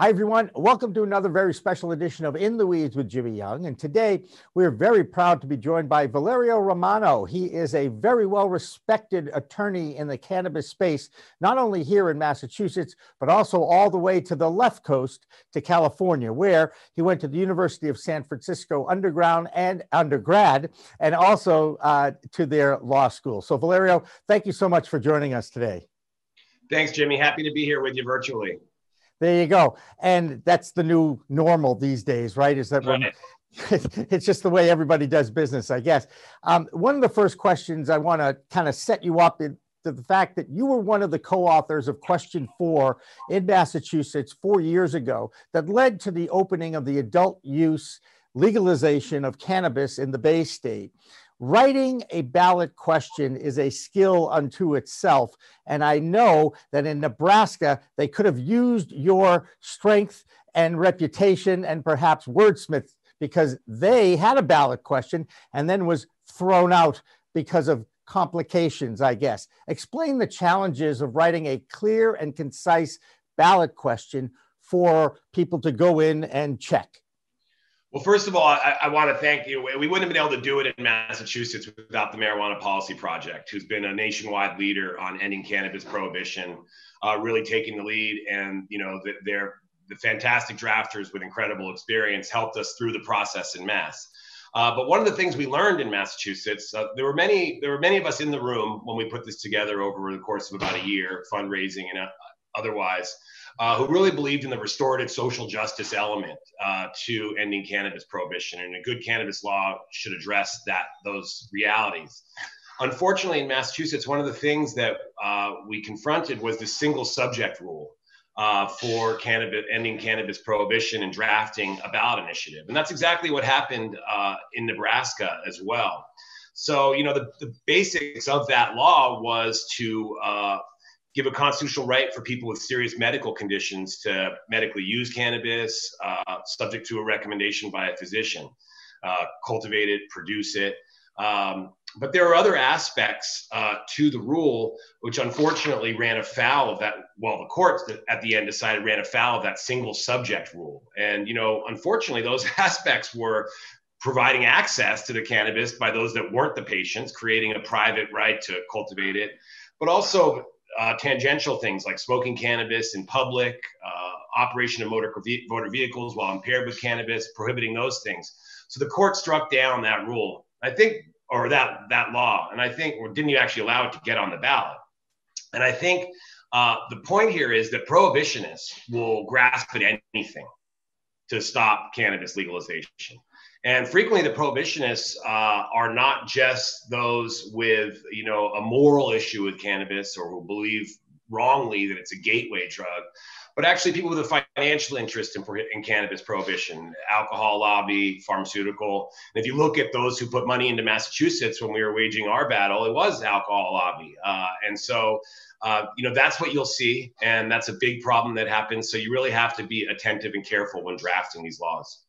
Hi, everyone. Welcome to another very special edition of In the Weeds with Jimmy Young. And today we're very proud to be joined by Valerio Romano. He is a very well respected attorney in the cannabis space, not only here in Massachusetts, but also all the way to the left coast to California, where he went to the University of San Francisco underground and undergrad, and also uh, to their law school. So, Valerio, thank you so much for joining us today. Thanks, Jimmy. Happy to be here with you virtually. There you go. And that's the new normal these days, right? Is that it's just the way everybody does business, I guess. Um, one of the first questions I want to kind of set you up in, to the fact that you were one of the co-authors of question four in massachusetts four years ago that led to the opening of the adult use legalization of cannabis in the bay state writing a ballot question is a skill unto itself. And I know that in Nebraska, they could have used your strength and reputation and perhaps wordsmith because they had a ballot question and then was thrown out because of complications, I guess. Explain the challenges of writing a clear and concise ballot question for people to go in and check. Well, first of all, I, I, want to thank you. We wouldn't have been able to do it in Massachusetts without the Marijuana Policy Project, who's been a nationwide leader on ending cannabis prohibition, uh, really taking the lead. And, you know, the, they're the fantastic drafters with incredible experience helped us through the process in Mass. Uh, but one of the things we learned in Massachusetts, uh, there were many, there were many of us in the room when we put this together over the course of about a year, fundraising and uh, otherwise uh, who really believed in the restorative social justice element uh, to ending cannabis prohibition, and a good cannabis law should address that those realities. Unfortunately, in Massachusetts, one of the things that uh, we confronted was the single subject rule uh, for cannabis, ending cannabis prohibition and drafting a ballot initiative, and that's exactly what happened uh, in Nebraska as well. So, you know, the, the basics of that law was to uh, give a constitutional right for people with serious medical conditions to medically use cannabis, uh, subject to a recommendation by a physician, uh, cultivate it, produce it. Um, but there are other aspects uh, to the rule which unfortunately ran afoul of that. Well, the courts at the end decided ran afoul of that single subject rule. And, you know, unfortunately, those aspects were providing access to the cannabis by those that weren't the patients, creating a private right to cultivate it, but also uh, tangential things like smoking cannabis in public, uh, operation of motor, motor vehicles while impaired with cannabis, prohibiting those things. So the court struck down that rule. I think, or that that law, and I think, or didn't you actually allow it to get on the ballot? And I think uh, the point here is that prohibitionists will grasp at anything to stop cannabis legalization. And frequently, the prohibitionists uh, are not just those with, you know, a moral issue with cannabis or who believe wrongly that it's a gateway drug, but actually people with a financial interest in, in cannabis prohibition, alcohol lobby, pharmaceutical. And if you look at those who put money into Massachusetts when we were waging our battle, it was alcohol lobby. Uh, and so, uh, you know, that's what you'll see. And that's a big problem that happens. So you really have to be attentive and careful when drafting these laws.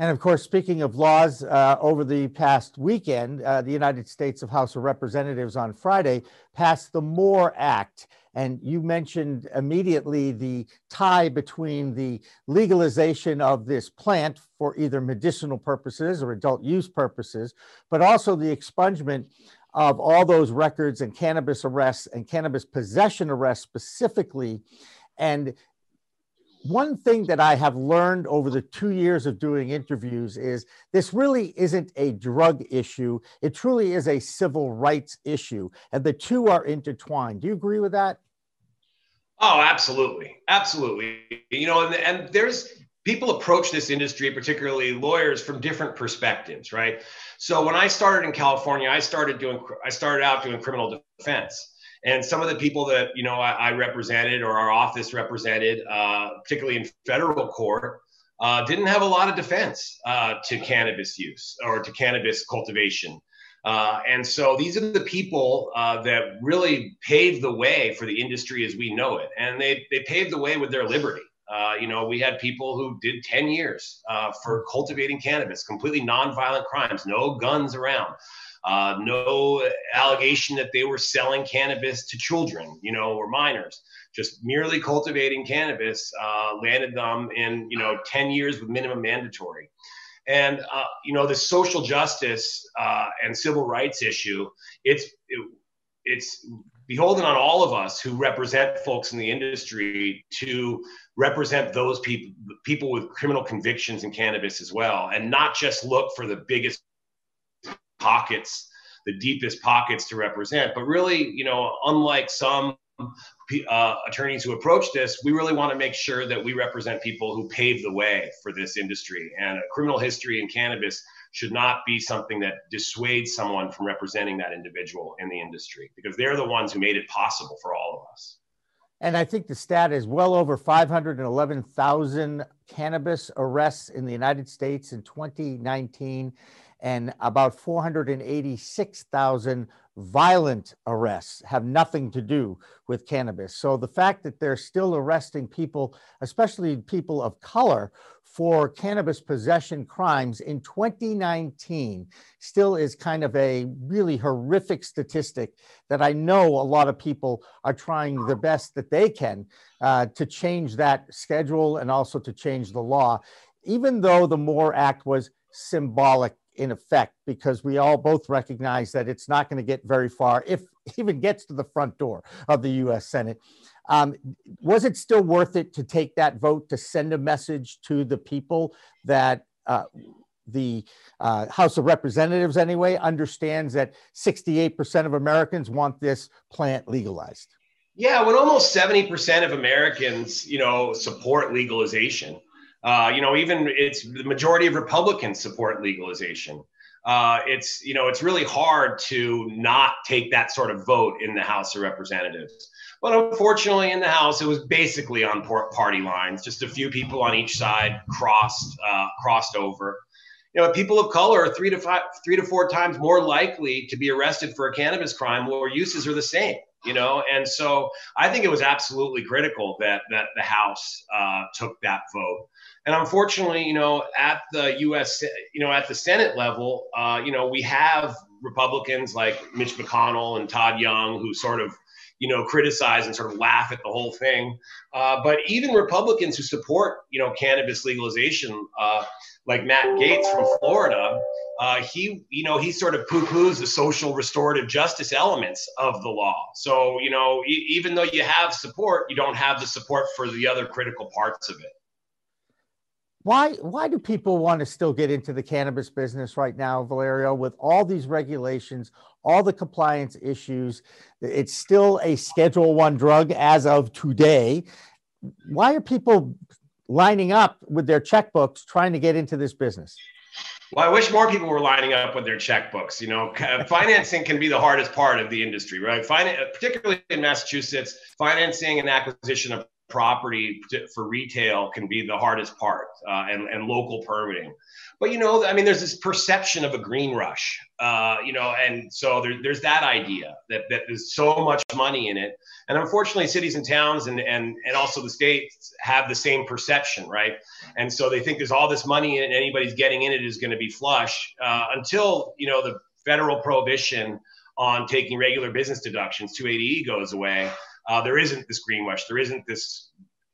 And of course, speaking of laws, uh, over the past weekend, uh, the United States of House of Representatives on Friday passed the MORE Act. And you mentioned immediately the tie between the legalization of this plant for either medicinal purposes or adult use purposes, but also the expungement of all those records and cannabis arrests and cannabis possession arrests specifically. And one thing that I have learned over the two years of doing interviews is this really isn't a drug issue. It truly is a civil rights issue, and the two are intertwined. Do you agree with that? Oh, absolutely. Absolutely. You know, and, and there's people approach this industry, particularly lawyers, from different perspectives, right? So when I started in California, I started doing, I started out doing criminal defense. And some of the people that you know I, I represented or our office represented, uh, particularly in federal court, uh, didn't have a lot of defense uh, to cannabis use or to cannabis cultivation. Uh, and so these are the people uh, that really paved the way for the industry as we know it. And they, they paved the way with their liberty. Uh, you know, we had people who did 10 years for cultivating cannabis, completely nonviolent crimes, no guns around. Uh, no allegation that they were selling cannabis to children, you know, or minors. Just merely cultivating cannabis uh, landed them in, you know, 10 years with minimum mandatory. And uh, you know, the social justice uh, and civil rights issue, it's it, it's beholden on all of us who represent folks in the industry to represent those people people with criminal convictions in cannabis as well and not just look for the biggest pockets the deepest pockets to represent but really you know unlike some uh, attorneys who approach this, we really want to make sure that we represent people who pave the way for this industry. And a criminal history in cannabis should not be something that dissuades someone from representing that individual in the industry because they're the ones who made it possible for all of us. And I think the stat is well over 511,000 cannabis arrests in the United States in 2019 and about 486,000 violent arrests have nothing to do with cannabis. So the fact that they're still arresting people, especially people of color, for cannabis possession crimes in 2019 still is kind of a really horrific statistic that I know a lot of people are trying the best that they can uh, to change that schedule and also to change the law, even though the MORE Act was symbolic in effect because we all both recognize that it's not going to get very far if even gets to the front door of the US Senate. Um, was it still worth it to take that vote to send a message to the people that uh, the uh, House of Representatives, anyway, understands that 68% of Americans want this plant legalized? Yeah, when almost 70% of Americans, you know, support legalization, uh, you know, even it's the majority of Republicans support legalization. Uh, it's you know it's really hard to not take that sort of vote in the House of Representatives. But unfortunately, in the House, it was basically on party lines. Just a few people on each side crossed uh, crossed over. You know, people of color are three to five, three to four times more likely to be arrested for a cannabis crime where uses are the same you know and so i think it was absolutely critical that that the house uh, took that vote and unfortunately you know at the us you know at the senate level uh, you know we have republicans like mitch mcconnell and todd young who sort of you know criticize and sort of laugh at the whole thing uh, but even republicans who support you know cannabis legalization uh, like matt Gaetz from florida uh, he, you know, he sort of poo-poos the social restorative justice elements of the law. So, you know, e- even though you have support, you don't have the support for the other critical parts of it. Why, why do people want to still get into the cannabis business right now, Valerio, with all these regulations, all the compliance issues? It's still a Schedule One drug as of today. Why are people lining up with their checkbooks trying to get into this business? Well, I wish more people were lining up with their checkbooks. You know, financing can be the hardest part of the industry, right? Finance, particularly in Massachusetts, financing and acquisition of property for retail can be the hardest part, uh, and, and local permitting. But you know, I mean, there's this perception of a green rush, uh, you know, and so there, there's that idea that, that there's so much money in it, and unfortunately, cities and towns and and and also the states have the same perception, right? And so they think there's all this money in it, and anybody's getting in it is going to be flush uh, until you know the federal prohibition on taking regular business deductions, 280E goes away uh, there isn't this green rush. There isn't this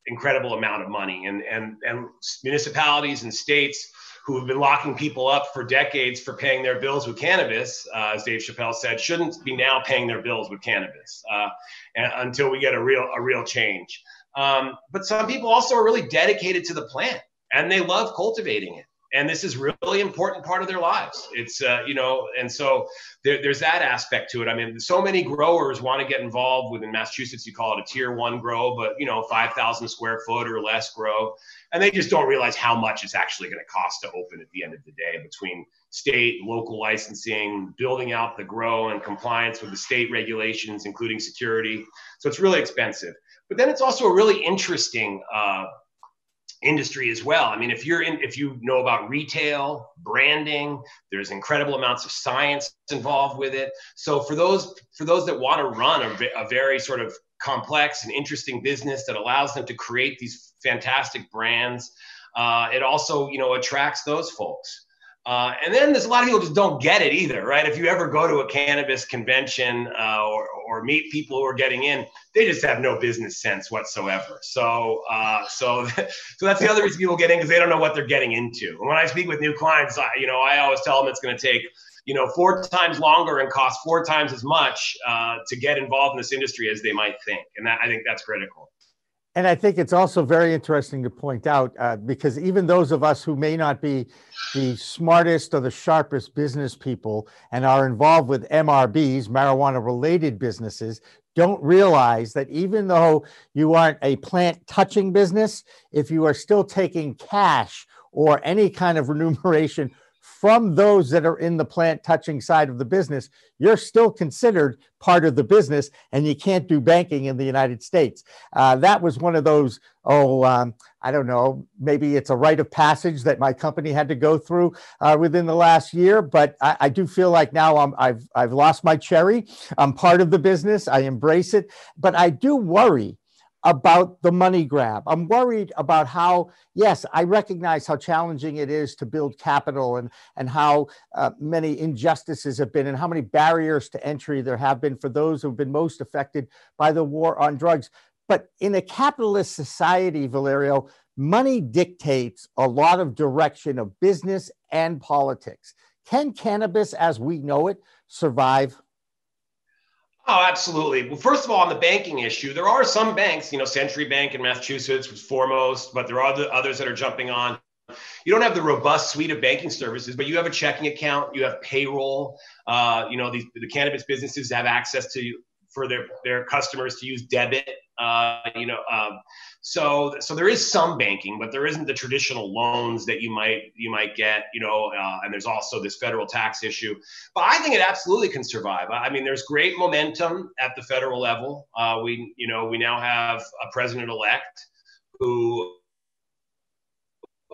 incredible amount of money, and and and municipalities and states who have been locking people up for decades for paying their bills with cannabis, uh, as Dave Chappelle said, shouldn't be now paying their bills with cannabis uh, and, until we get a real a real change. Um, but some people also are really dedicated to the plant and they love cultivating it and this is really important part of their lives. It's uh, you know and so there, there's that aspect to it. I mean so many growers want to get involved within massachusetts. You call it a tier one grow but you know 5000 square foot or less grow. And they just don't realize how much it's actually going to cost to open at the end of the day between state local licensing building out the grow and compliance with the state regulations including security. So it's really expensive. But then it's also a really interesting uh, industry as well. I mean, if you're in, if you know about retail, branding, there's incredible amounts of science involved with it. So for those for those that want to run a, a very sort of complex and interesting business that allows them to create these fantastic brands. Uh, it also, you know, attracts those folks. Uh, and then there's a lot of people just don't get it either, right? If you ever go to a cannabis convention uh, or, or meet people who are getting in, they just have no business sense whatsoever. So, uh, so, so that's the other reason people get in because they don't know what they're getting into. And when I speak with new clients, I, you know, I always tell them it's going to take, you know, four times longer and cost four times as much uh, to get involved in this industry as they might think. And that, I think that's critical. And I think it's also very interesting to point out uh, because even those of us who may not be the smartest or the sharpest business people and are involved with MRBs, marijuana related businesses, don't realize that even though you aren't a plant touching business, if you are still taking cash or any kind of remuneration from those that are in the plant touching side of the business, you're still considered part of the business and you can't do banking in the United States. Uh, that was one of those, oh, um, I don't know, maybe it's a rite of passage that my company had to go through uh, within the last year. But I, I do feel like now I'm, I've, I've lost my cherry. I'm part of the business, I embrace it. But I do worry about the money grab. I'm worried about how, yes, I recognize how challenging it is to build capital and, and how uh, many injustices have been and how many barriers to entry there have been for those who've been most affected by the war on drugs. But in a capitalist society, Valerio, money dictates a lot of direction of business and politics. Can cannabis as we know it survive? Oh, absolutely. Well, first of all, on the banking issue, there are some banks, you know, Century Bank in Massachusetts was foremost, but there are the others that are jumping on. You don't have the robust suite of banking services, but you have a checking account, you have payroll. Uh, you know, these, the cannabis businesses have access to for their their customers to use debit. Uh, you know, um, so, so there is some banking, but there isn't the traditional loans that you might you might get. You know, uh, and there's also this federal tax issue. But I think it absolutely can survive. I mean, there's great momentum at the federal level. Uh, we, you know, we now have a president-elect who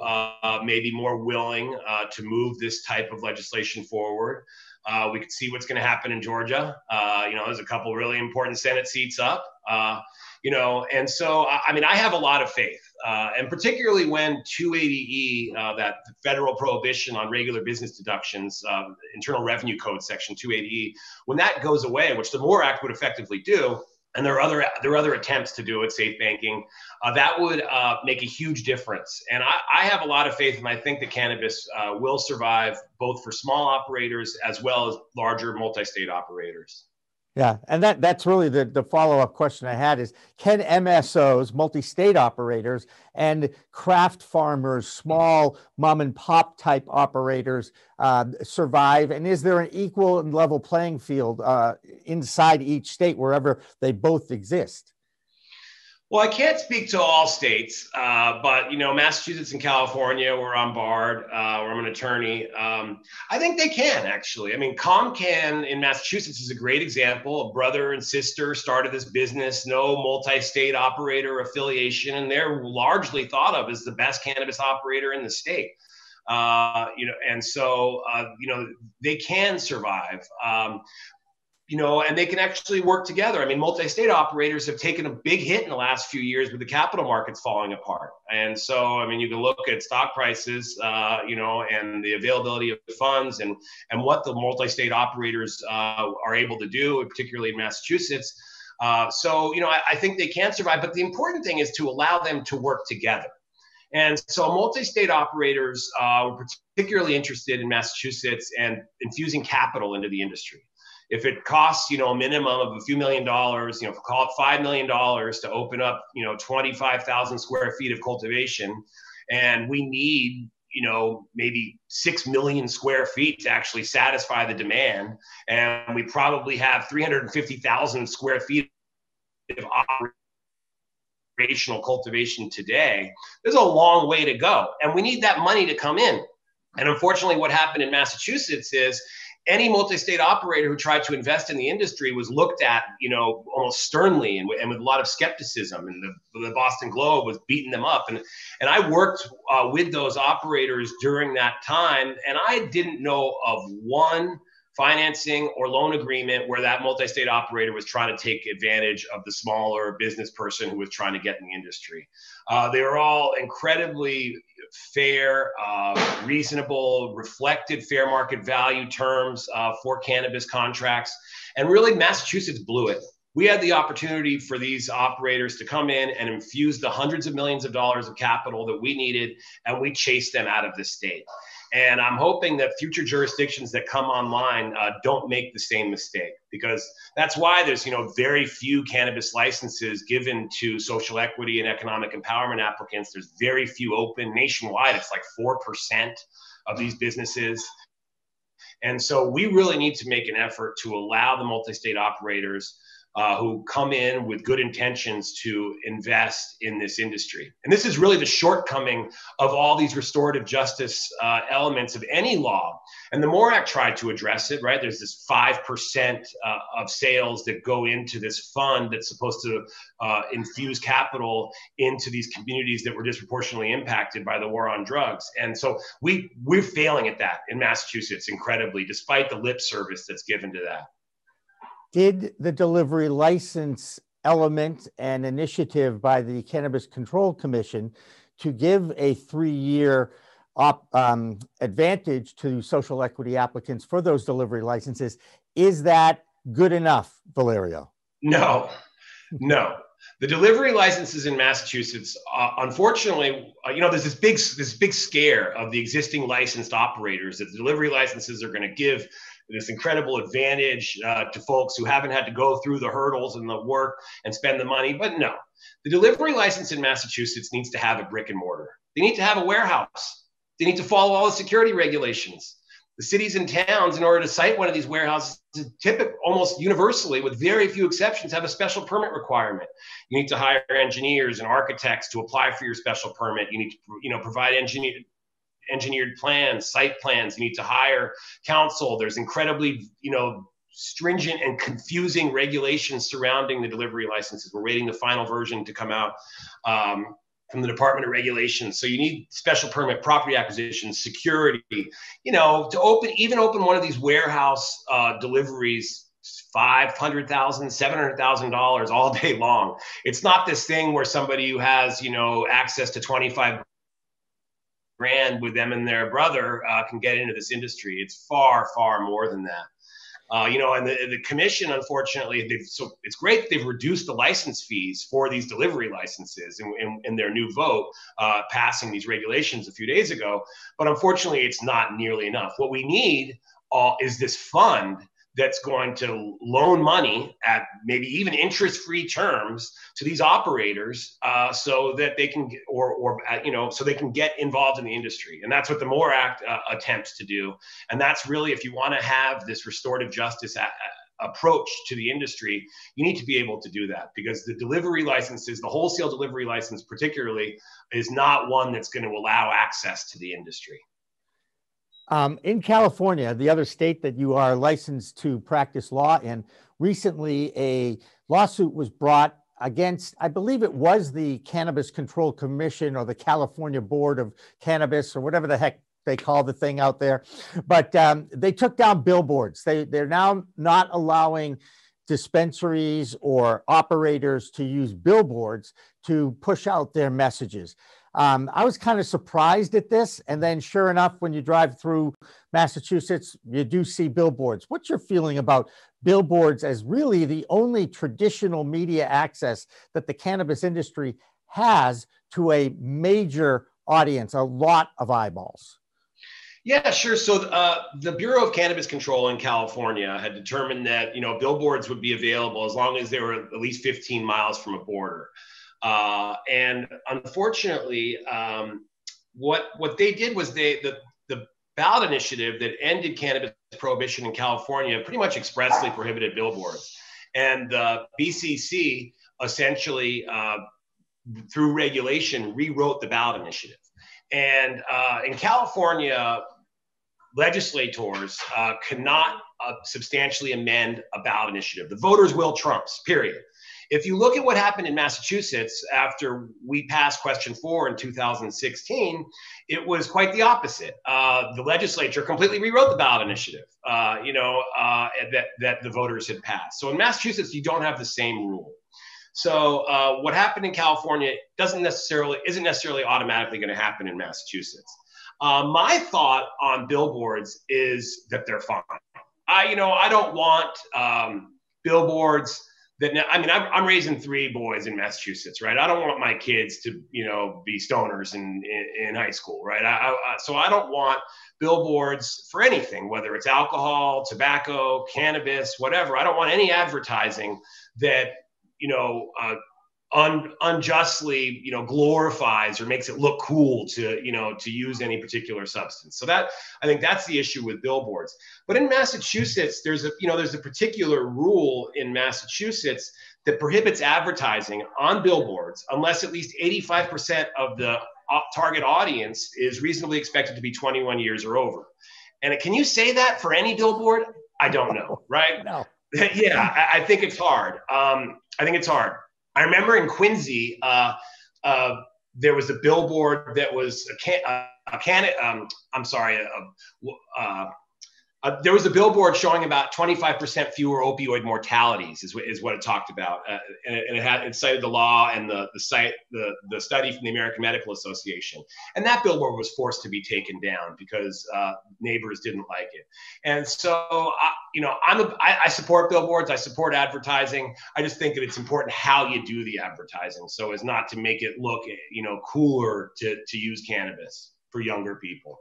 uh, may be more willing uh, to move this type of legislation forward. Uh, we could see what's going to happen in Georgia. Uh, you know, there's a couple really important Senate seats up. Uh, you know, and so I mean, I have a lot of faith, uh, and particularly when 280e, uh, that federal prohibition on regular business deductions, um, Internal Revenue Code Section 280e, when that goes away, which the MORE Act would effectively do, and there are other there are other attempts to do it, safe banking. Uh, that would uh, make a huge difference. And I, I, have a lot of faith, and I think that cannabis uh, will survive both for small operators as well as larger multi-state operators. Yeah, and that that's really the, the follow-up question I had is can MSOs, multi-state operators, and craft farmers, small mom and pop type operators uh, survive? And is there an equal and level playing field uh, inside each state wherever they both exist? Well, I can't speak to all states, uh, but you know, Massachusetts and California, where I'm barred, uh, where I'm an attorney. Um, I think they can actually. I mean, CommCan in Massachusetts is a great example. A brother and sister started this business, no multi-state operator affiliation, and they're largely thought of as the best cannabis operator in the state. Uh, you know, and so uh, you know they can survive. Um, you know, and they can actually work together. I mean, multi-state operators have taken a big hit in the last few years with the capital markets falling apart. And so, I mean, you can look at stock prices, uh, you know, and the availability of funds and and what the multi-state operators uh, are able to do, particularly in Massachusetts. Uh, so, you know, I, I think they can survive. But the important thing is to allow them to work together. And so multi-state operators uh, were particularly interested in Massachusetts and infusing capital into the industry. If it costs you know a minimum of a few million dollars you know call it five million dollars to open up you know 25000 square feet of cultivation and we need you know maybe 6 million square feet to actually satisfy the demand and we probably have 350000 square feet of operational cultivation today there's a long way to go and we need that money to come in and unfortunately what happened in massachusetts is any multi-state operator who tried to invest in the industry was looked at, you know, almost sternly and, and with a lot of skepticism. And the, the, Boston Globe was beating them up. And and I worked uh, with those operators during that time, and I didn't know of one financing or loan agreement where that multi-state operator was trying to take advantage of the smaller business person who was trying to get in the industry. Uh, they were all incredibly fair, uh, reasonable, reflected fair market value terms uh, for cannabis contracts. And really, Massachusetts blew it. We had the opportunity for these operators to come in and infuse the hundreds of millions of dollars of capital that we needed, and we chased them out of the state. And I'm hoping that future jurisdictions that come online uh, don't make the same mistake because that's why there's you know very few cannabis licenses given to social equity and economic empowerment applicants. There's very few open nationwide. It's like four percent of these businesses. And so we really need to make an effort to allow the multi-state operators uh, who come in with good intentions to invest in this industry. And this is really the shortcoming of all these restorative justice uh, elements of any law. And the MORE Act tried to address it, right? There's this 5% uh, of sales that go into this fund that's supposed to uh, infuse capital into these communities that were disproportionately impacted by the war on drugs. And so we, we're failing at that in Massachusetts incredibly, despite the lip service that's given to that did the delivery license element and initiative by the Cannabis Control Commission to give a three-year op, um, advantage to social equity applicants for those delivery licenses. Is that good enough, Valerio? No, no. The delivery licenses in Massachusetts, uh, unfortunately, uh, you know, there's this big this big scare of the existing licensed operators that the delivery licenses are going to give this incredible advantage uh, to folks who haven't had to go through the hurdles and the work and spend the money. But no, the delivery license in Massachusetts needs to have a brick and mortar. They need to have a warehouse. They need to follow all the security regulations. The cities and towns, in order to site one of these warehouses, typically almost universally, with very few exceptions, have a special permit requirement. You need to hire engineers and architects to apply for your special permit. You need to, you know, provide engineer, engineered plans, site plans. You need to hire counsel. There's incredibly, you know, stringent and confusing regulations surrounding the delivery licenses. We're waiting the final version to come out um, from the Department of Regulations. So you need special permit, property acquisition, security. You know, to open even open one of these warehouse uh, deliveries. Five hundred thousand, seven hundred thousand dollars all day long. It's not this thing where somebody who has, you know, access to twenty-five grand with them and their brother uh, can get into this industry. It's far, far more than that. Uh, you know, and the, the commission, unfortunately, they've so it's great they've reduced the license fees for these delivery licenses in, in, in their new vote uh, passing these regulations a few days ago. But unfortunately, it's not nearly enough. What we need uh, is this fund that's going to loan money at maybe even interest-free terms to these operators, uh, so that they can, or or uh, you know, so they can get involved in the industry, and that's what the MORE Act uh, attempts to do. And that's really, if you want to have this restorative justice a- approach to the industry, you need to be able to do that because the delivery licenses, the wholesale delivery license particularly, is not one that's going to allow access to the industry. Um, in California, the other state that you are licensed to practice law in, recently a lawsuit was brought against, I believe it was the Cannabis Control Commission or the California Board of Cannabis or whatever the heck they call the thing out there. But um, they took down billboards. They, they're now not allowing dispensaries or operators to use billboards to push out their messages. Um, I was kind of surprised at this. And then, sure enough, when you drive through Massachusetts, you do see billboards. What's your feeling about billboards as really the only traditional media access that the cannabis industry has to a major audience, a lot of eyeballs? Yeah, sure. So uh, the Bureau of Cannabis Control in California had determined that you know billboards would be available as long as they were at least 15 miles from a border. Uh, and unfortunately, um, what what they did was they the the ballot initiative that ended cannabis prohibition in California pretty much expressly prohibited billboards, and the BCC essentially uh, through regulation rewrote the ballot initiative. And uh, in California, legislators uh, cannot uh, substantially amend a ballot initiative. The voters will trumps, period. If you look at what happened in Massachusetts after we passed question four in 2016, it was quite the opposite. Uh, the legislature completely rewrote the ballot initiative, uh, you know, uh, that, that the voters had passed. So in Massachusetts, you don't have the same rule. So uh, what happened in California doesn't necessarily isn't necessarily automatically going to happen in Massachusetts. Uh, my thought on billboards is that they're fine. I you know I don't want um, billboards that I mean I'm, I'm, raising three boys in Massachusetts, right? I don't want my kids to you know be stoners in in, in high school, right? I, I, so I don't want billboards for anything, whether it's alcohol, tobacco, cannabis, whatever. I don't want any advertising that you know, uh, un, unjustly, you know, glorifies or makes it look cool to, you know, to use any particular substance. So that I think that's the issue with billboards. But in Massachusetts, there's a, you know, there's a particular rule in Massachusetts that prohibits advertising on billboards unless at least 85% of the uh, target audience is reasonably expected to be 21 years or over. And can you say that for any billboard? I don't know, right? No. yeah, I, I, think it's hard. Um, I think it's hard. I remember in Quincy, uh, uh, there was a billboard that was a can, a can um, I'm sorry, a, a, uh, there was a billboard showing about 25% fewer opioid mortalities is, is what it talked about uh, and, it, and, it, had it cited the law and the, the site the, the study from the american medical association. And that billboard was forced to be taken down because uh, neighbors didn't like it. And so I, you know i'm a, I, I support billboards i support advertising. I just think that it's important how you do the advertising so as not to make it look you know cooler to, to use cannabis for younger people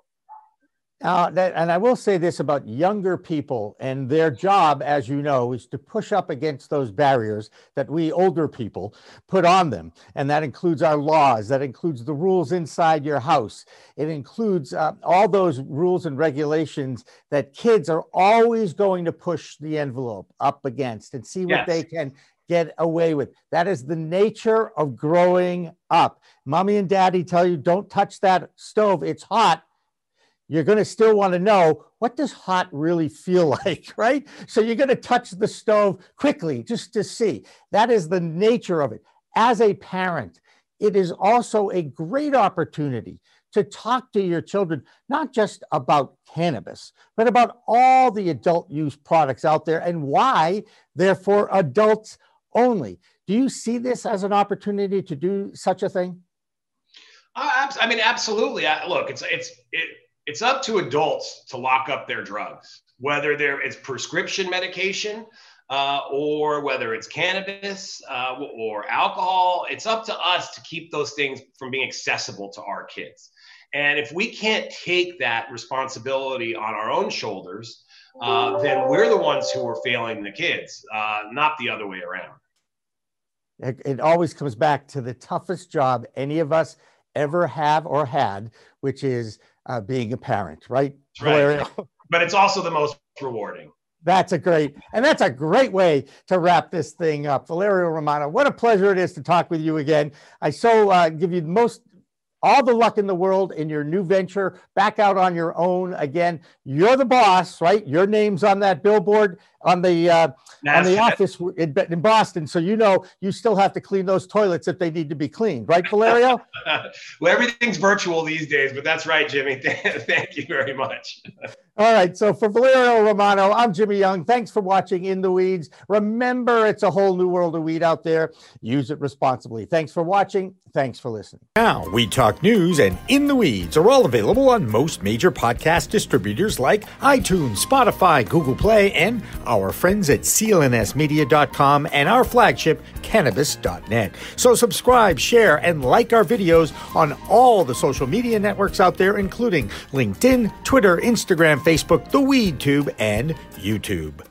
uh, that, and I will say this about younger people and their job, as you know, is to push up against those barriers that we older people put on them. And that includes our laws, that includes the rules inside your house. It includes uh, all those rules and regulations that kids are always going to push the envelope up against and see what yes. they can get away with. That is the nature of growing up. Mommy and daddy tell you, don't touch that stove, it's hot you're going to still want to know what does hot really feel like right? So you're going to touch the stove quickly just to see. That is the nature of it. As a parent it is also a great opportunity to talk to your children not just about cannabis but about all the adult use products out there and why they're for adults only. Do you see this as an opportunity to do such a thing? Uh, I mean, absolutely. look, it's it's it, it's up to adults to lock up their drugs, whether it's prescription medication uh, or whether it's cannabis uh, or alcohol. It's up to us to keep those things from being accessible to our kids. And if we can't take that responsibility on our own shoulders, uh, then we're the ones who are failing the kids, uh, not the other way around. It, it always comes back to the toughest job any of us ever have or had, which is uh, being a parent, right? right. but it's also the most rewarding. That's a great, and that's a great way to wrap this thing up. Valerio Romano, what a pleasure it is to talk with you again. I so uh, give you the most all the luck in the world in your new venture, back out on your own again. You're the boss, right? Your name's on that billboard on the uh, on the office in, in, Boston, so you know you still have to clean those toilets if they need to be cleaned, right, Valerio? well, everything's virtual these days, but that's right, Jimmy. Thank you very much. All right, so for Valerio Romano, I'm Jimmy Young. Thanks for watching In the Weeds. Remember, it's a whole new world of weed out there. Use it responsibly. Thanks for watching. Thanks for listening. Now, Weed Talk News and In the Weeds are all available on most major podcast distributors like iTunes, Spotify, Google Play, and our friends at clnsmedia.com and our flagship, cannabis.net. So subscribe, share, and like our videos on all the social media networks out there, including LinkedIn, Twitter, Instagram, Facebook, the WeedTube, and YouTube.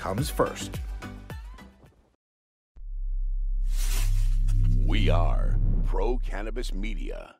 comes first. We are Pro Cannabis Media.